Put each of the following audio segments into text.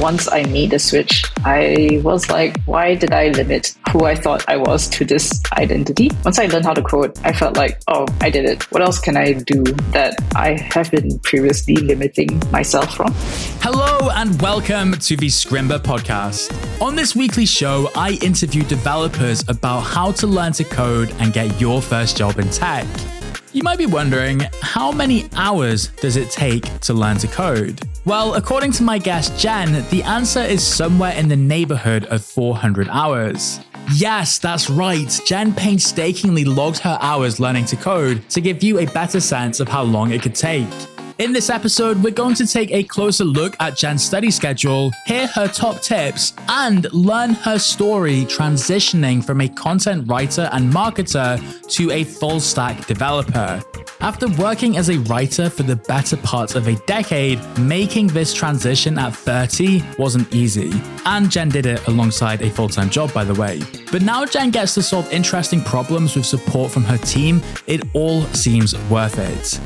once I made the switch, I was like, why did I limit who I thought I was to this identity? Once I learned how to code, I felt like, oh, I did it. What else can I do that I have been previously limiting myself from? Hello and welcome to the Scrimba podcast. On this weekly show, I interview developers about how to learn to code and get your first job in tech. You might be wondering, how many hours does it take to learn to code? Well, according to my guest Jen, the answer is somewhere in the neighborhood of 400 hours. Yes, that's right. Jen painstakingly logged her hours learning to code to give you a better sense of how long it could take. In this episode, we're going to take a closer look at Jen's study schedule, hear her top tips, and learn her story transitioning from a content writer and marketer to a full stack developer. After working as a writer for the better part of a decade, making this transition at 30 wasn't easy. And Jen did it alongside a full time job, by the way. But now Jen gets to solve interesting problems with support from her team, it all seems worth it.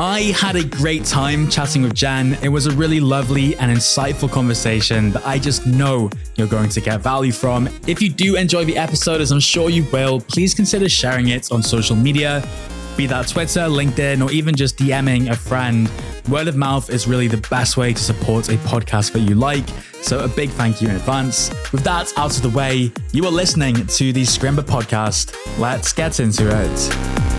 I had a great time chatting with Jan. It was a really lovely and insightful conversation that I just know you're going to get value from. If you do enjoy the episode, as I'm sure you will, please consider sharing it on social media, be that Twitter, LinkedIn, or even just DMing a friend. Word of mouth is really the best way to support a podcast that you like. So a big thank you in advance. With that out of the way, you are listening to the Scrimba podcast. Let's get into it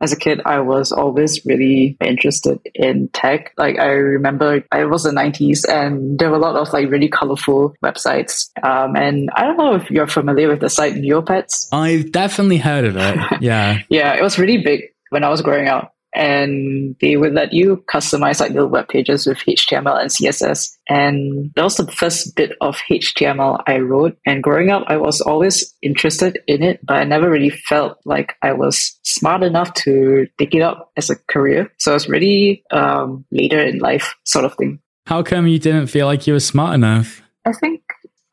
as a kid, I was always really interested in tech. Like I remember I was the 90s and there were a lot of like really colorful websites. Um, and I don't know if you're familiar with the site Neopets. I've definitely heard of it. Yeah. yeah, it was really big when I was growing up and they would let you customize like little web pages with HTML and CSS. And that was the first bit of HTML I wrote. And growing up, I was always interested in it, but I never really felt like I was smart enough to take it up as a career. So it's really um, later in life sort of thing. How come you didn't feel like you were smart enough? I think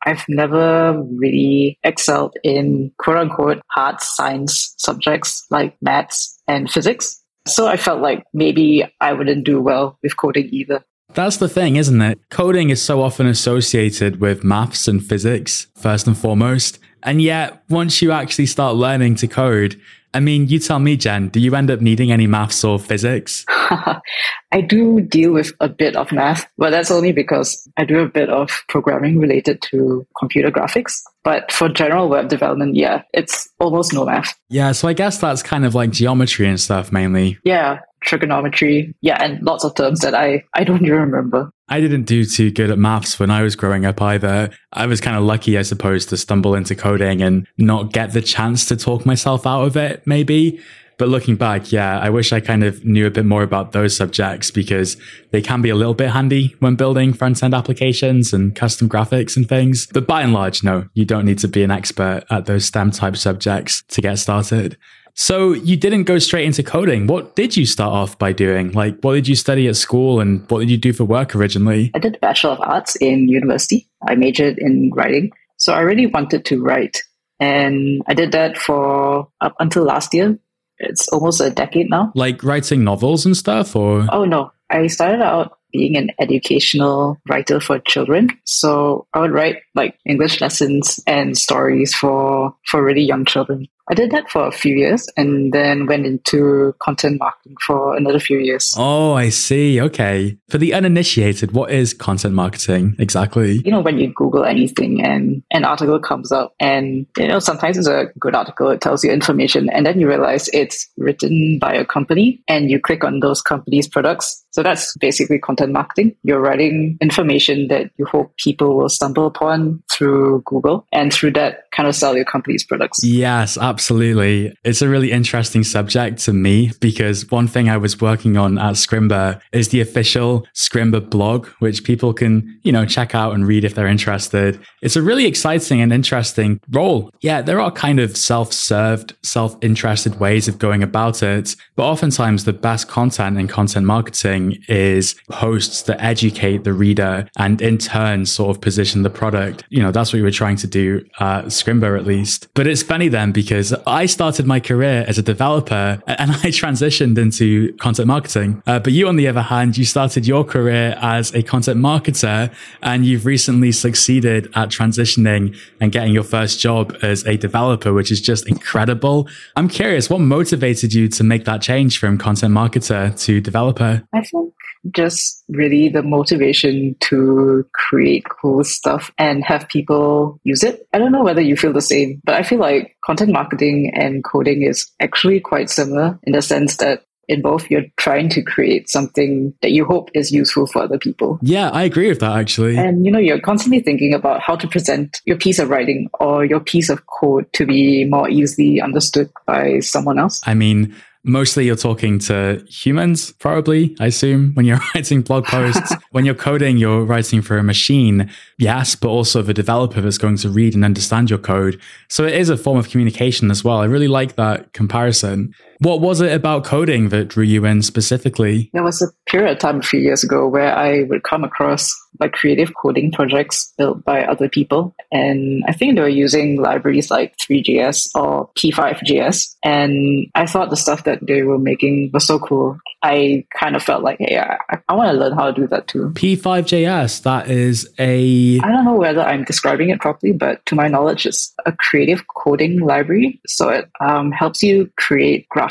I've never really excelled in quote unquote hard science subjects like maths and physics. So I felt like maybe I wouldn't do well with coding either. That's the thing, isn't it? Coding is so often associated with maths and physics, first and foremost. And yet, once you actually start learning to code, I mean, you tell me, Jen, do you end up needing any maths or physics? I do deal with a bit of math, but that's only because I do a bit of programming related to computer graphics. But for general web development, yeah, it's almost no math. Yeah, so I guess that's kind of like geometry and stuff mainly. Yeah, trigonometry. Yeah, and lots of terms that I, I don't even remember. I didn't do too good at maths when I was growing up either. I was kind of lucky, I suppose, to stumble into coding and not get the chance to talk myself out of it, maybe. But looking back, yeah, I wish I kind of knew a bit more about those subjects because they can be a little bit handy when building front end applications and custom graphics and things. But by and large, no, you don't need to be an expert at those STEM type subjects to get started. So you didn't go straight into coding. What did you start off by doing? Like, what did you study at school and what did you do for work originally? I did a Bachelor of Arts in university. I majored in writing. So I really wanted to write. And I did that for up until last year it's almost a decade now. Like writing novels and stuff, or? Oh, no. I started out being an educational writer for children. So I would write like English lessons and stories for, for really young children. I did that for a few years and then went into content marketing for another few years. Oh, I see. Okay. For the uninitiated, what is content marketing exactly? You know, when you Google anything and an article comes up and, you know, sometimes it's a good article, it tells you information and then you realize it's written by a company and you click on those companies' products. So that's basically content marketing. You're writing information that you hope people will stumble upon um, through Google and through that kind of sell your company's products. Yes, absolutely. It's a really interesting subject to me because one thing I was working on at Scrimba is the official Scrimba blog, which people can, you know, check out and read if they're interested. It's a really exciting and interesting role. Yeah, there are kind of self-served, self-interested ways of going about it, but oftentimes the best content in content marketing is posts that educate the reader and in turn sort of position the product, you know, know, that's what we were trying to do at Scrimba at least. But it's funny then because I started my career as a developer and I transitioned into content marketing. Uh, but you, on the other hand, you started your career as a content marketer and you've recently succeeded at transitioning and getting your first job as a developer, which is just incredible. I'm curious, what motivated you to make that change from content marketer to developer? I think just really the motivation to create cool stuff and have people use it. I don't know whether you feel the same, but I feel like content marketing and coding is actually quite similar in the sense that in both you're trying to create something that you hope is useful for other people. Yeah, I agree with that actually. And you know, you're constantly thinking about how to present your piece of writing or your piece of code to be more easily understood by someone else. I mean, mostly you're talking to humans, probably, I assume, when you're writing blog posts. when you're coding, you're writing for a machine, yes, but also the developer that's going to read and understand your code. So it is a form of communication as well. I really like that comparison. What was it about coding that drew you in specifically? There was a period of time a few years ago where I would come across like creative coding projects built by other people. And I think they were using libraries like Three.js or P5.js. And I thought the stuff that they were making was so cool. I kind of felt like, hey, I, I want to learn how to do that too. P5.js, that is a. I don't know whether I'm describing it properly, but to my knowledge, it's a creative coding library. So it um, helps you create graphics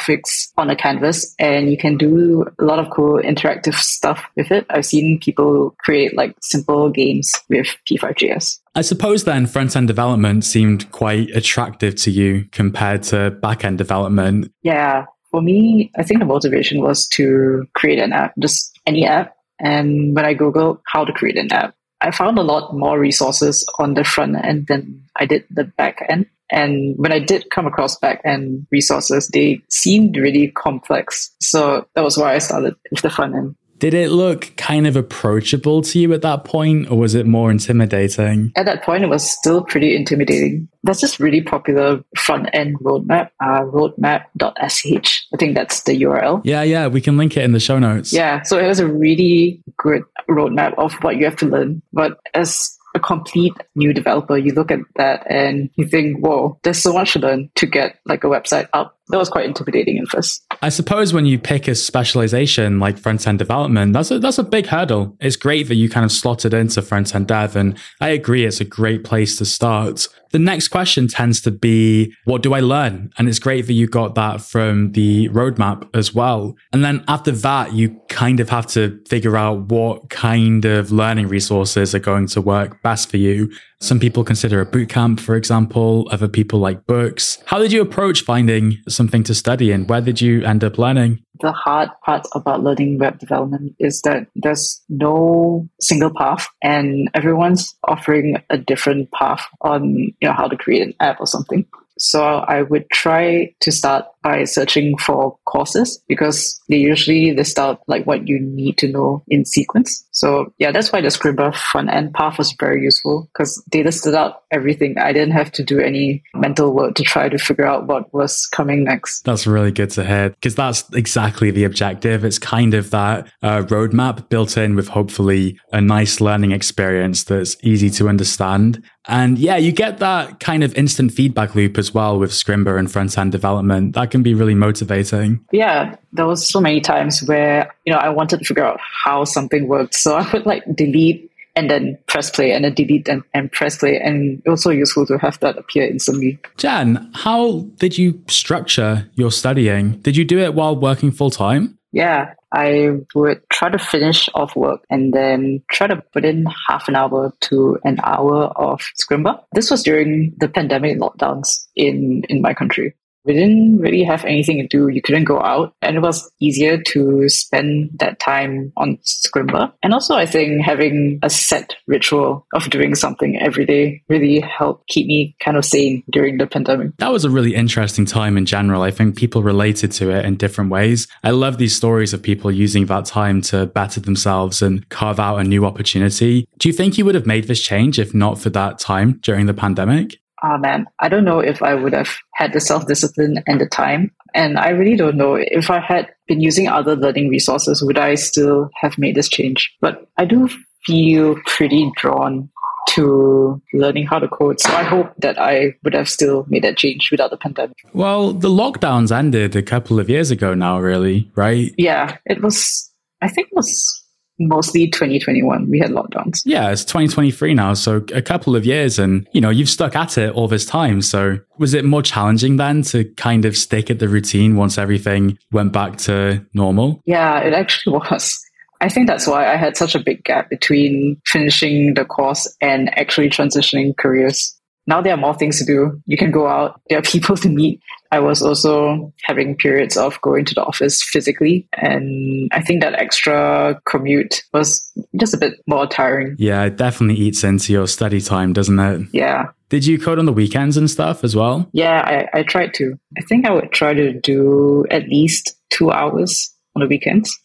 on a canvas and you can do a lot of cool interactive stuff with it. I've seen people create like simple games with P5.js. I suppose then front end development seemed quite attractive to you compared to back end development. Yeah. For me, I think the motivation was to create an app, just any app. And when I Googled how to create an app, I found a lot more resources on the front end than I did the back end. And when I did come across back end resources, they seemed really complex. So that was why I started with the front end. Did it look kind of approachable to you at that point, or was it more intimidating? At that point, it was still pretty intimidating. There's this really popular front end roadmap, uh, roadmap.sh. I think that's the URL. Yeah, yeah, we can link it in the show notes. Yeah, so it was a really good roadmap of what you have to learn. But as a complete new developer, you look at that and you think, whoa, there's so much to learn to get like a website up that was quite intimidating at first. I suppose when you pick a specialization like front end development, that's a that's a big hurdle. It's great that you kind of slotted into front end dev, and I agree it's a great place to start. The next question tends to be, what do I learn? And it's great that you got that from the roadmap as well. And then after that, you kind of have to figure out what kind of learning resources are going to work best for you. Some people consider a bootcamp, for example. Other people like books. How did you approach finding something to study and where did you end up learning? The hard part about learning web development is that there's no single path and everyone's offering a different path on you know how to create an app or something. So I would try to start by searching for courses because they usually list out like what you need to know in sequence. So yeah, that's why the Scrimba front end path was very useful because they listed out everything. I didn't have to do any mental work to try to figure out what was coming next. That's really good to hear because that's exactly the objective. It's kind of that uh, roadmap built in with hopefully a nice learning experience that's easy to understand. And yeah, you get that kind of instant feedback loop as well with Scrimba and front end development. That can be really motivating. Yeah, there was so many times where, you know, I wanted to figure out how something worked. So I would like delete and then press play and then delete and, and press play. And it was so useful to have that appear instantly. Jan, how did you structure your studying? Did you do it while working full time? Yeah, I would try to finish off work and then try to put in half an hour to an hour of Scrimba. This was during the pandemic lockdowns in, in my country we didn't really have anything to do. You couldn't go out, and it was easier to spend that time on Scrimba. And also, I think having a set ritual of doing something every day really helped keep me kind of sane during the pandemic. That was a really interesting time in general. I think people related to it in different ways. I love these stories of people using that time to better themselves and carve out a new opportunity. Do you think you would have made this change if not for that time during the pandemic? Oh man, I don't know if I would have had the self discipline and the time. And I really don't know if I had been using other learning resources, would I still have made this change? But I do feel pretty drawn to learning how to code. So I hope that I would have still made that change without the pandemic. Well, the lockdowns ended a couple of years ago now, really, right? Yeah, it was, I think it was mostly 2021 we had lockdowns. Yeah it's 2023 now so a couple of years and you know you've stuck at it all this time. So was it more challenging then to kind of stick at the routine once everything went back to normal? Yeah it actually was. I think that's why I had such a big gap between finishing the course and actually transitioning careers now there are more things to do. You can go out, there are people to meet. I was also having periods of going to the office physically. And I think that extra commute was just a bit more tiring. Yeah, it definitely eats into your study time, doesn't it? Yeah. Did you code on the weekends and stuff as well? Yeah, I, I tried to. I think I would try to do at least two hours on the weekends.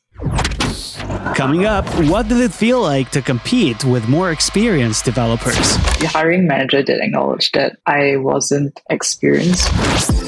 Coming up, what did it feel like to compete with more experienced developers? The hiring manager did acknowledge that I wasn't experienced.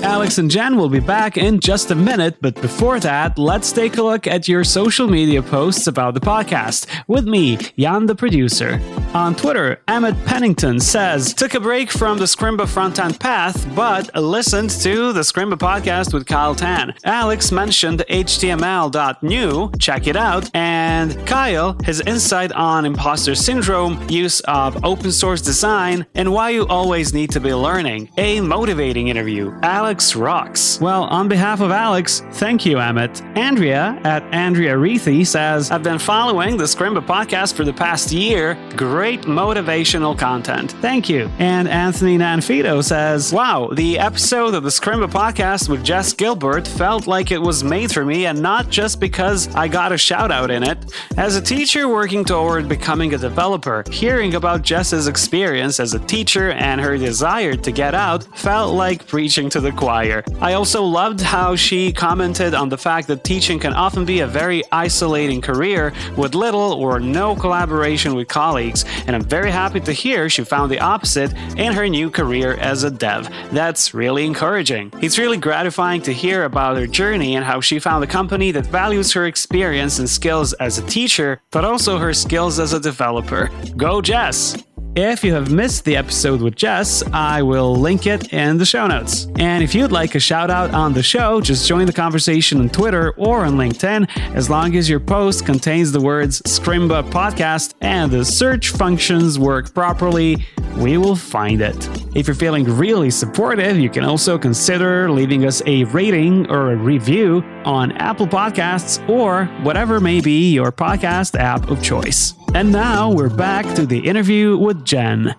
Alex and Jen will be back in just a minute, but before that, let's take a look at your social media posts about the podcast with me, Jan the producer. On Twitter, Emmett Pennington says, Took a break from the Scrimba front-end path, but listened to the Scrimba podcast with Kyle Tan. Alex mentioned HTML.new, check it out, and Kyle, his insight on imposter syndrome, use of open source design, and why you always need to be learning. A motivating interview. Alex rocks. Well, on behalf of Alex, thank you, Emmett. Andrea at Andrea Reethy says, I've been following the Scrimba podcast for the past year. Great motivational content. Thank you. And Anthony Nanfito says, Wow, the episode of the Scrimba podcast with Jess Gilbert felt like it was made for me and not just because I got a shout out in it. As a teacher working toward becoming a developer, hearing about Jess's experience as a teacher and her desire to get out felt like preaching to the choir. I also loved how she commented on the fact that teaching can often be a very isolating career with little or no collaboration with colleagues, and I'm very happy to hear she found the opposite in her new career as a dev. That's really encouraging. It's really gratifying to hear about her journey and how she found a company that values her experience and skills as a teacher, but also her skills as a developer. Go, Jess! If you have missed the episode with Jess, I will link it in the show notes. And if you'd like a shout out on the show, just join the conversation on Twitter or on LinkedIn as long as your post contains the words Scrimba Podcast and the search functions work properly, we will find it. If you're feeling really supportive, you can also consider leaving us a rating or a review on Apple Podcasts or whatever may be your podcast app of choice. And now we're back to the interview with Jen.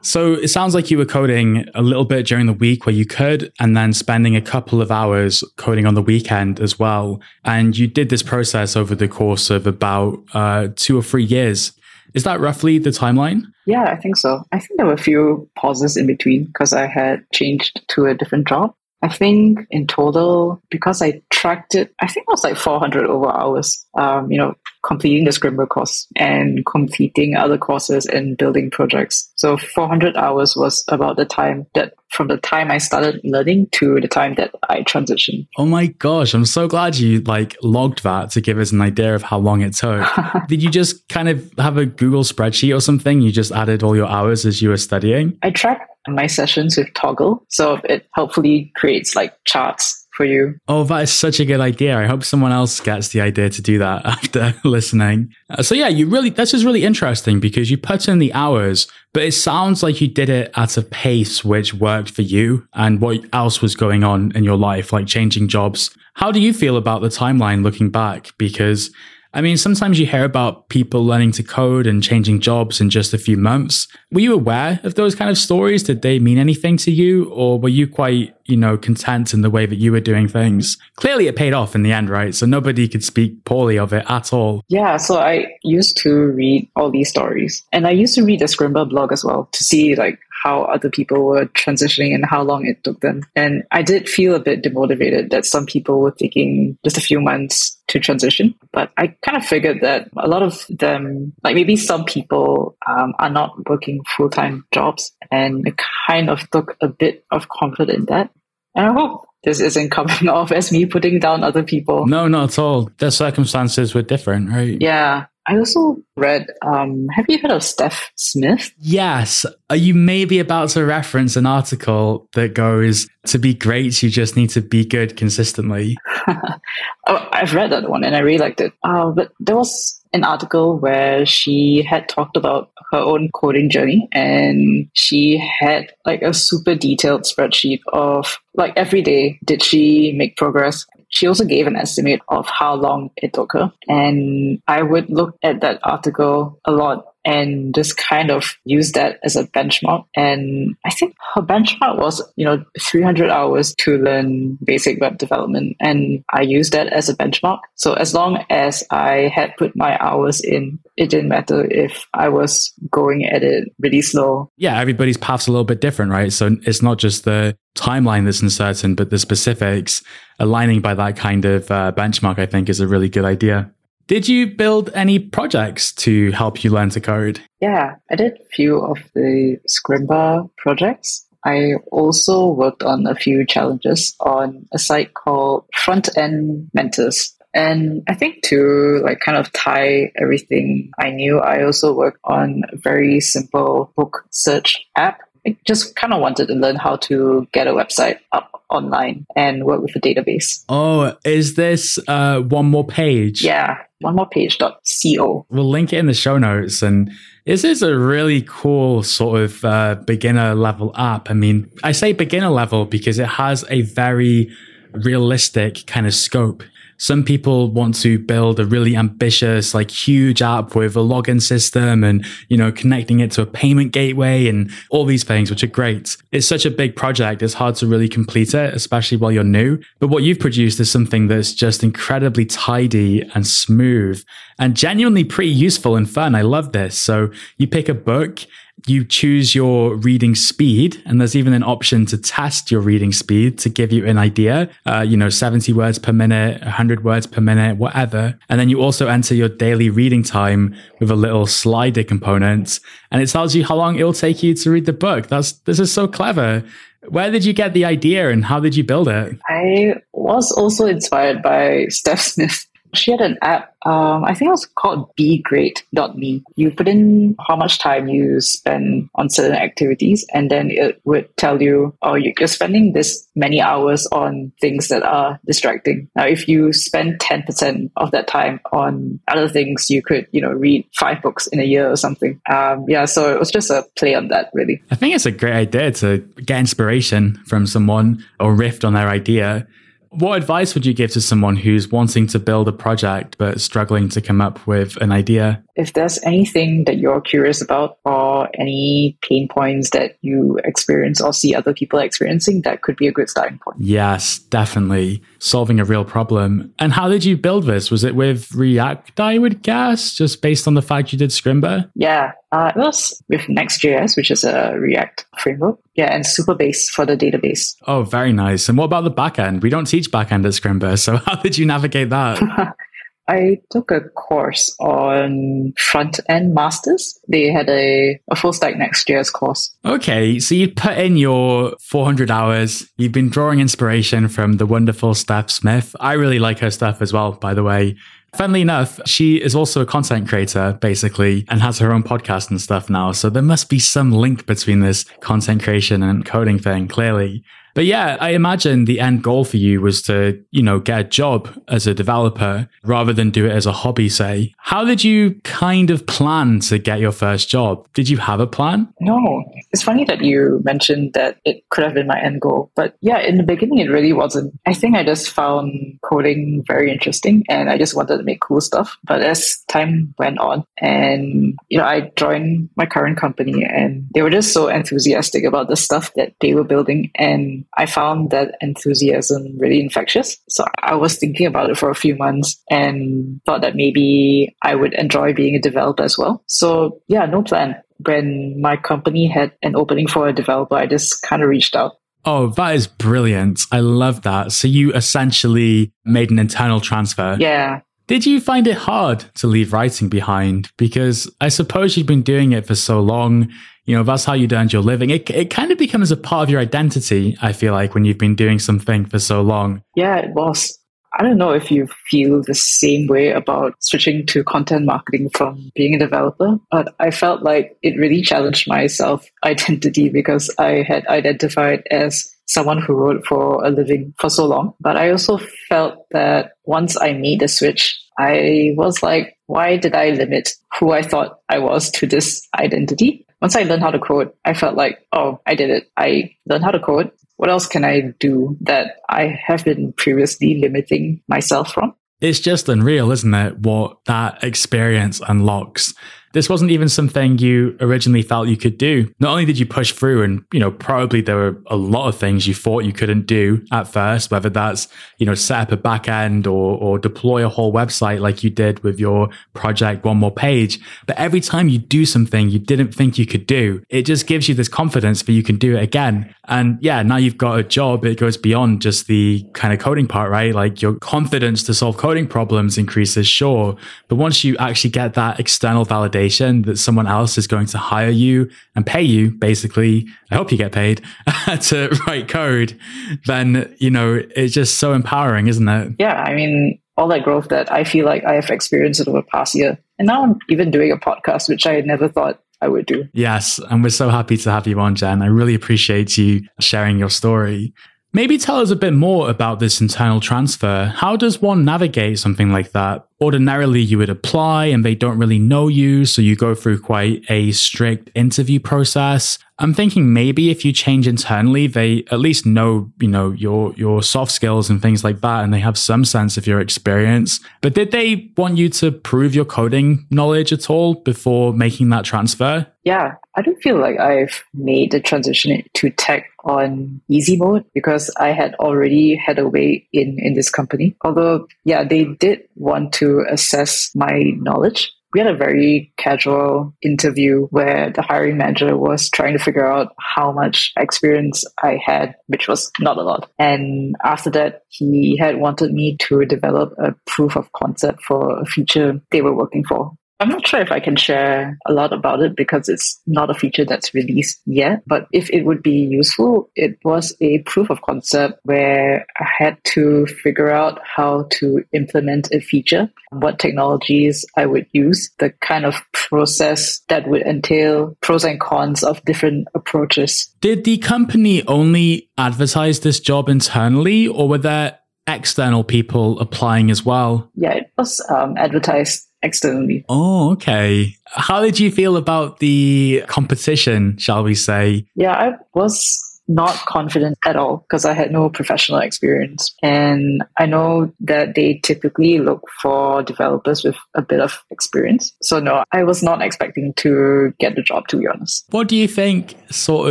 So it sounds like you were coding a little bit during the week where you could, and then spending a couple of hours coding on the weekend as well. And you did this process over the course of about uh, two or three years. Is that roughly the timeline? Yeah, I think so. I think there were a few pauses in between because I had changed to a different job. I think in total, because I tracked it, I think it was like 400 over hours, um, you know, completing the Scrimba course and completing other courses and building projects. So 400 hours was about the time that from the time I started learning to the time that I transitioned. Oh my gosh, I'm so glad you like logged that to give us an idea of how long it took. Did you just kind of have a Google spreadsheet or something? You just added all your hours as you were studying? I tracked my sessions with Toggl. So it hopefully creates like charts for you. Oh, that is such a good idea. I hope someone else gets the idea to do that after listening. Uh, so yeah, you really, this is really interesting because you put in the hours, but it sounds like you did it at a pace which worked for you and what else was going on in your life, like changing jobs. How do you feel about the timeline looking back? Because I mean, sometimes you hear about people learning to code and changing jobs in just a few months. Were you aware of those kind of stories? Did they mean anything to you? Or were you quite, you know, content in the way that you were doing things? Clearly it paid off in the end, right? So nobody could speak poorly of it at all. Yeah. So I used to read all these stories and I used to read the Scrimba blog as well to see like how other people were transitioning and how long it took them. And I did feel a bit demotivated that some people were taking just a few months to transition. But I kind of figured that a lot of them, like maybe some people um, are not working full time jobs and it kind of took a bit of comfort in that. And I hope this isn't coming off as me putting down other people. No, not at all. Their circumstances were different, right? Yeah. I also read, um, have you heard of Steph Smith? Yes. You may be about to reference an article that goes, to be great, you just need to be good consistently? oh, I've read that one and I really liked it. Uh, but there was an article where she had talked about her own coding journey and she had like a super detailed spreadsheet of like every day did she make progress she also gave an estimate of how long it took her. And I would look at that article a lot and just kind of use that as a benchmark. And I think her benchmark was, you know, 300 hours to learn basic web development. And I used that as a benchmark. So as long as I had put my hours in, it didn't matter if I was going at it really slow. Yeah, everybody's path's a little bit different, right? So it's not just the timeline that's uncertain, but the specifics aligning by that kind of uh, benchmark, I think is a really good idea. Did you build any projects to help you learn to code? Yeah, I did a few of the Scrimba projects. I also worked on a few challenges on a site called Front End Mentors. And I think to like kind of tie everything I knew, I also worked on a very simple book search app. I just kind of wanted to learn how to get a website up online and work with a database. Oh, is this uh, one more page? Yeah, one more page.co. We'll link it in the show notes. And this is a really cool sort of uh, beginner level app. I mean, I say beginner level because it has a very realistic kind of scope. Some people want to build a really ambitious, like huge app with a login system and, you know, connecting it to a payment gateway and all these things, which are great. It's such a big project. It's hard to really complete it, especially while you're new. But what you've produced is something that's just incredibly tidy and smooth and genuinely pretty useful and fun. I love this. So you pick a book you choose your reading speed, and there's even an option to test your reading speed to give you an idea. Uh, you know, 70 words per minute, 100 words per minute, whatever. And then you also enter your daily reading time with a little slider component, and it tells you how long it'll take you to read the book. That's this is so clever. Where did you get the idea, and how did you build it? I was also inspired by Steph Smith she had an app, um, I think it was called BeGreat.me. You put in how much time you spend on certain activities, and then it would tell you, oh, you're spending this many hours on things that are distracting. Now, if you spend 10% of that time on other things, you could, you know, read five books in a year or something. Um, yeah, so it was just a play on that, really. I think it's a great idea to get inspiration from someone or riff on their idea what advice would you give to someone who's wanting to build a project but struggling to come up with an idea? If there's anything that you're curious about or any pain points that you experience or see other people experiencing, that could be a good starting point. Yes, definitely. Solving a real problem. And how did you build this? Was it with React, I would guess, just based on the fact you did Scrimba? Yeah, uh, it was with Next.js, which is a React framework. Yeah, and Supabase for the database. Oh, very nice. And what about the backend? We don't teach backend at Scrimba, so how did you navigate that? I took a course on Frontend Masters. They had a, a full stack Next.js course. Okay, so you put in your 400 hours. You've been drawing inspiration from the wonderful Steph Smith. I really like her stuff as well, by the way. Funnily enough, she is also a content creator, basically, and has her own podcast and stuff now. So there must be some link between this content creation and coding thing, clearly. But yeah, I imagine the end goal for you was to, you know, get a job as a developer rather than do it as a hobby, say. How did you kind of plan to get your first job? Did you have a plan? No. It's funny that you mentioned that it could have been my end goal. But yeah, in the beginning, it really wasn't. I think I just found coding very interesting and I just wanted to make cool stuff. But as time went on and, you know, I joined my current company and they were just so enthusiastic about the stuff that they were building. And I found that enthusiasm really infectious. So I was thinking about it for a few months and thought that maybe I would enjoy being a developer as well. So yeah, no plan. When my company had an opening for a developer, I just kind of reached out. Oh, that is brilliant. I love that. So you essentially made an internal transfer. Yeah. Did you find it hard to leave writing behind? Because I suppose you've been doing it for so long you know, that's how you earned your living. It, it kind of becomes a part of your identity, I feel like, when you've been doing something for so long. Yeah, it was. I don't know if you feel the same way about switching to content marketing from being a developer, but I felt like it really challenged my self identity because I had identified as someone who wrote for a living for so long. But I also felt that once I made the switch, I was like, why did I limit who I thought I was to this identity? Once I learned how to code, I felt like, oh, I did it. I learned how to code. What else can I do that I have been previously limiting myself from? It's just unreal, isn't it? What that experience unlocks this wasn't even something you originally felt you could do. Not only did you push through, and you know, probably there were a lot of things you thought you couldn't do at first, whether that's you know, set up a backend or or deploy a whole website like you did with your project One More Page. But every time you do something you didn't think you could do, it just gives you this confidence that you can do it again. And yeah, now you've got a job. It goes beyond just the kind of coding part, right? Like your confidence to solve coding problems increases, sure. But once you actually get that external validation that someone else is going to hire you and pay you, basically, I hope you get paid to write code, then, you know, it's just so empowering, isn't it? Yeah. I mean, all that growth that I feel like I have experienced over the past year. And now I'm even doing a podcast, which I never thought I would do. Yes. And we're so happy to have you on, Jen. I really appreciate you sharing your story. Maybe tell us a bit more about this internal transfer. How does one navigate something like that? Ordinarily, you would apply and they don't really know you, so you go through quite a strict interview process. I'm thinking maybe if you change internally, they at least know, you know, your your soft skills and things like that, and they have some sense of your experience. But did they want you to prove your coding knowledge at all before making that transfer? Yeah, I don't feel like I've made the transition to tech on easy mode because I had already had a way in in this company. Although, yeah, they did want to assess my knowledge. We had a very casual interview where the hiring manager was trying to figure out how much experience I had, which was not a lot. And after that, he had wanted me to develop a proof of concept for a feature they were working for. I'm not sure if I can share a lot about it because it's not a feature that's released yet. But if it would be useful, it was a proof of concept where I had to figure out how to implement a feature, what technologies I would use, the kind of process that would entail pros and cons of different approaches. Did the company only advertise this job internally or were there external people applying as well? Yeah, it was um, advertised externally. Oh, okay. How did you feel about the competition, shall we say? Yeah, I was not confident at all because I had no professional experience. And I know that they typically look for developers with a bit of experience. So, no, I was not expecting to get the job, to be honest. What do you think sort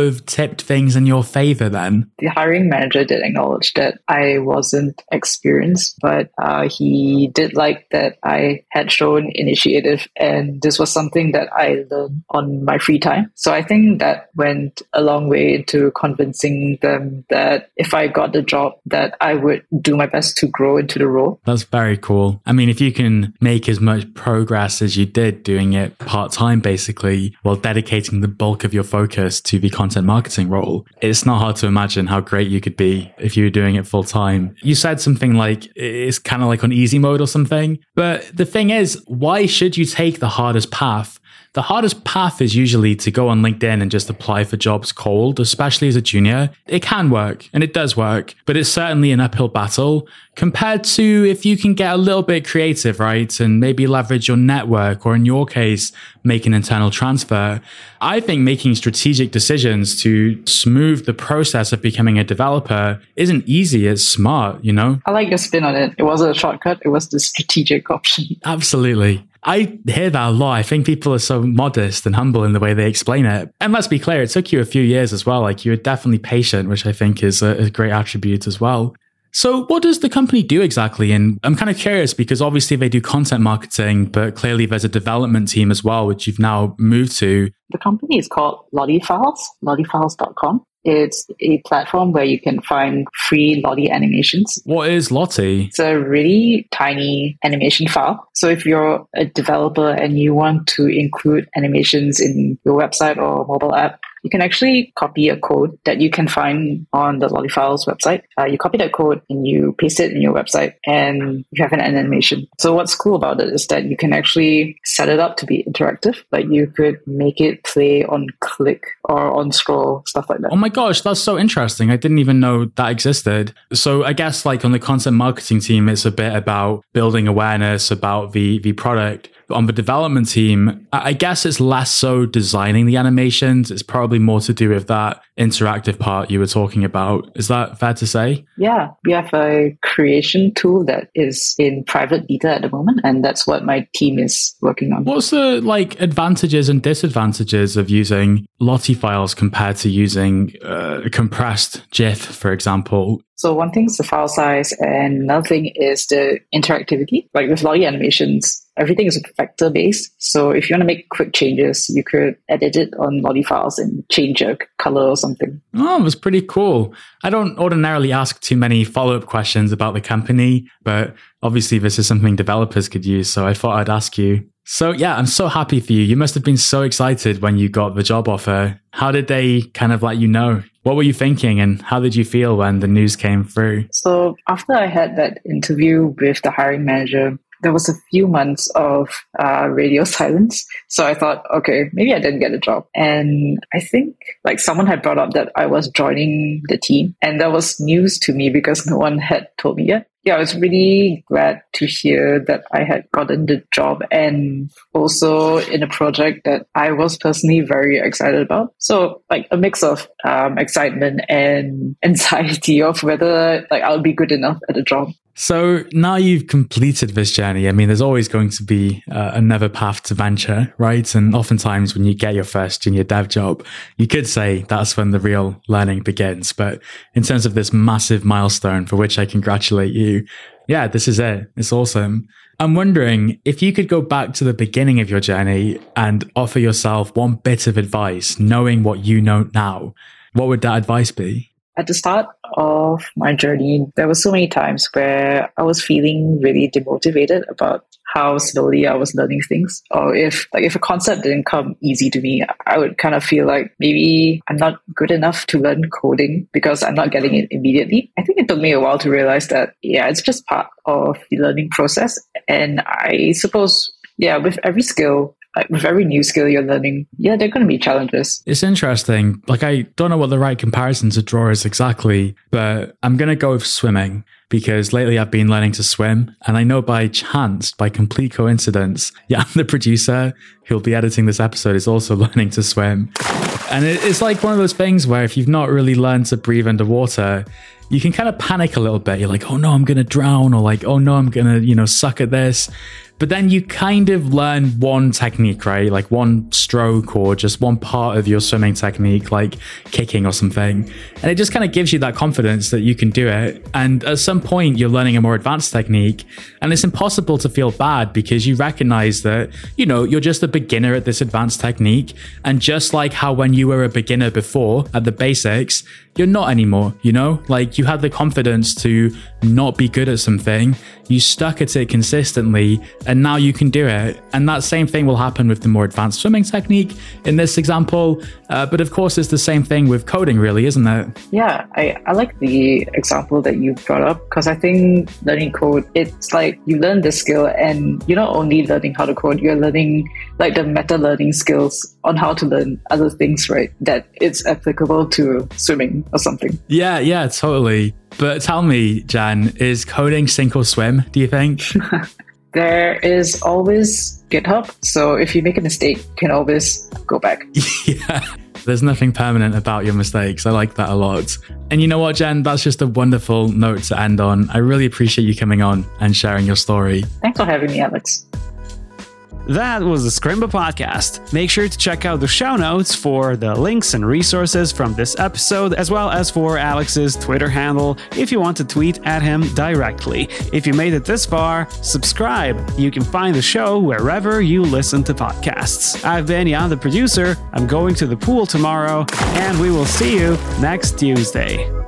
of tipped things in your favor then? The hiring manager did acknowledge that I wasn't experienced, but uh, he did like that I had shown initiative. And this was something that I learned on my free time. So, I think that went a long way into convincing convincing them that if I got the job, that I would do my best to grow into the role. That's very cool. I mean, if you can make as much progress as you did doing it part time, basically, while dedicating the bulk of your focus to the content marketing role, it's not hard to imagine how great you could be if you were doing it full time. You said something like it's kind of like on easy mode or something. But the thing is, why should you take the hardest path? The hardest path is usually to go on LinkedIn and just apply for jobs cold, especially as a junior. It can work and it does work, but it's certainly an uphill battle compared to if you can get a little bit creative, right? And maybe leverage your network or in your case, make an internal transfer. I think making strategic decisions to smooth the process of becoming a developer isn't easy. It's smart, you know? I like your spin on it. It wasn't a shortcut. It was the strategic option. Absolutely. I hear that a lot. I think people are so modest and humble in the way they explain it. And let's be clear, it took you a few years as well. Like you were definitely patient, which I think is a, a great attribute as well. So, what does the company do exactly? And I'm kind of curious because obviously they do content marketing, but clearly there's a development team as well, which you've now moved to. The company is called Lottie Files, lottiefiles.com. It's a platform where you can find free Lottie animations. What is Lottie? It's a really tiny animation file. So if you're a developer and you want to include animations in your website or mobile app, you can actually copy a code that you can find on the LottieFiles website. Uh, you copy that code and you paste it in your website and you have an animation. So what's cool about it is that you can actually set it up to be interactive. Like you could make it play on click or on scroll, stuff like that. Oh my gosh, that's so interesting. I didn't even know that existed. So I guess like on the content marketing team, it's a bit about building awareness about the, the product on the development team, I guess it's less so designing the animations. It's probably more to do with that interactive part you were talking about. Is that fair to say? Yeah, we have a creation tool that is in private beta at the moment, and that's what my team is working on. What's the like advantages and disadvantages of using Lottie files compared to using uh, compressed GIF, for example? So one thing is the file size, and another thing is the interactivity. Like with Lottie animations, everything is a vector based. So if you want to make quick changes, you could edit it on Lottie files and change a color or something. Oh, it was pretty cool. I don't ordinarily ask too many follow up questions about the company, but obviously this is something developers could use. So I thought I'd ask you. So yeah, I'm so happy for you. You must have been so excited when you got the job offer. How did they kind of let you know? What were you thinking and how did you feel when the news came through? So after I had that interview with the hiring manager, there was a few months of uh, radio silence. So I thought, okay, maybe I didn't get a job. And I think like someone had brought up that I was joining the team and that was news to me because no one had told me yet. Yeah, I was really glad to hear that I had gotten the job and also in a project that I was personally very excited about. So like a mix of um, excitement and anxiety of whether like I'll be good enough at the job. So now you've completed this journey. I mean, there's always going to be uh, another path to venture, right? And oftentimes when you get your first junior dev job, you could say that's when the real learning begins. But in terms of this massive milestone for which I congratulate you, yeah, this is it. It's awesome. I'm wondering if you could go back to the beginning of your journey and offer yourself one bit of advice, knowing what you know now, what would that advice be? At the start of my journey, there were so many times where I was feeling really demotivated about how slowly I was learning things. Or if like if a concept didn't come easy to me, I would kind of feel like maybe I'm not good enough to learn coding because I'm not getting it immediately. I think it took me a while to realize that yeah, it's just part of the learning process. And I suppose yeah, with every skill, like with every new skill you're learning, yeah, there are going to be challenges. It's interesting. Like, I don't know what the right comparison to draw is exactly, but I'm going to go with swimming because lately I've been learning to swim. And I know by chance, by complete coincidence, yeah, the producer who'll be editing this episode is also learning to swim. And it's like one of those things where if you've not really learned to breathe underwater, you can kind of panic a little bit. You're like, oh no, I'm going to drown, or like, oh no, I'm going to, you know, suck at this. But then you kind of learn one technique, right? Like one stroke or just one part of your swimming technique, like kicking or something. And it just kind of gives you that confidence that you can do it. And at some point, you're learning a more advanced technique. And it's impossible to feel bad because you recognize that, you know, you're just a beginner at this advanced technique. And just like how when you were a beginner before at the basics, you're not anymore, you know? Like you had the confidence to not be good at something, you stuck at it consistently, and now you can do it. And that same thing will happen with the more advanced swimming technique in this example. Uh, but of course, it's the same thing with coding, really, isn't it? Yeah, I, I like the example that you brought up because I think learning code, it's like you learn the skill and you're not only learning how to code, you're learning like the meta learning skills on how to learn other things, right? That it's applicable to swimming or something. Yeah, yeah, totally. But tell me, Jan, is coding sink or swim, do you think? there is always GitHub. So if you make a mistake, you can always go back. yeah. There's nothing permanent about your mistakes. I like that a lot. And you know what, Jen? That's just a wonderful note to end on. I really appreciate you coming on and sharing your story. Thanks for having me, Alex. That was the Scrimba podcast. Make sure to check out the show notes for the links and resources from this episode, as well as for Alex's Twitter handle if you want to tweet at him directly. If you made it this far, subscribe. You can find the show wherever you listen to podcasts. I've been Jan, the producer. I'm going to the pool tomorrow, and we will see you next Tuesday.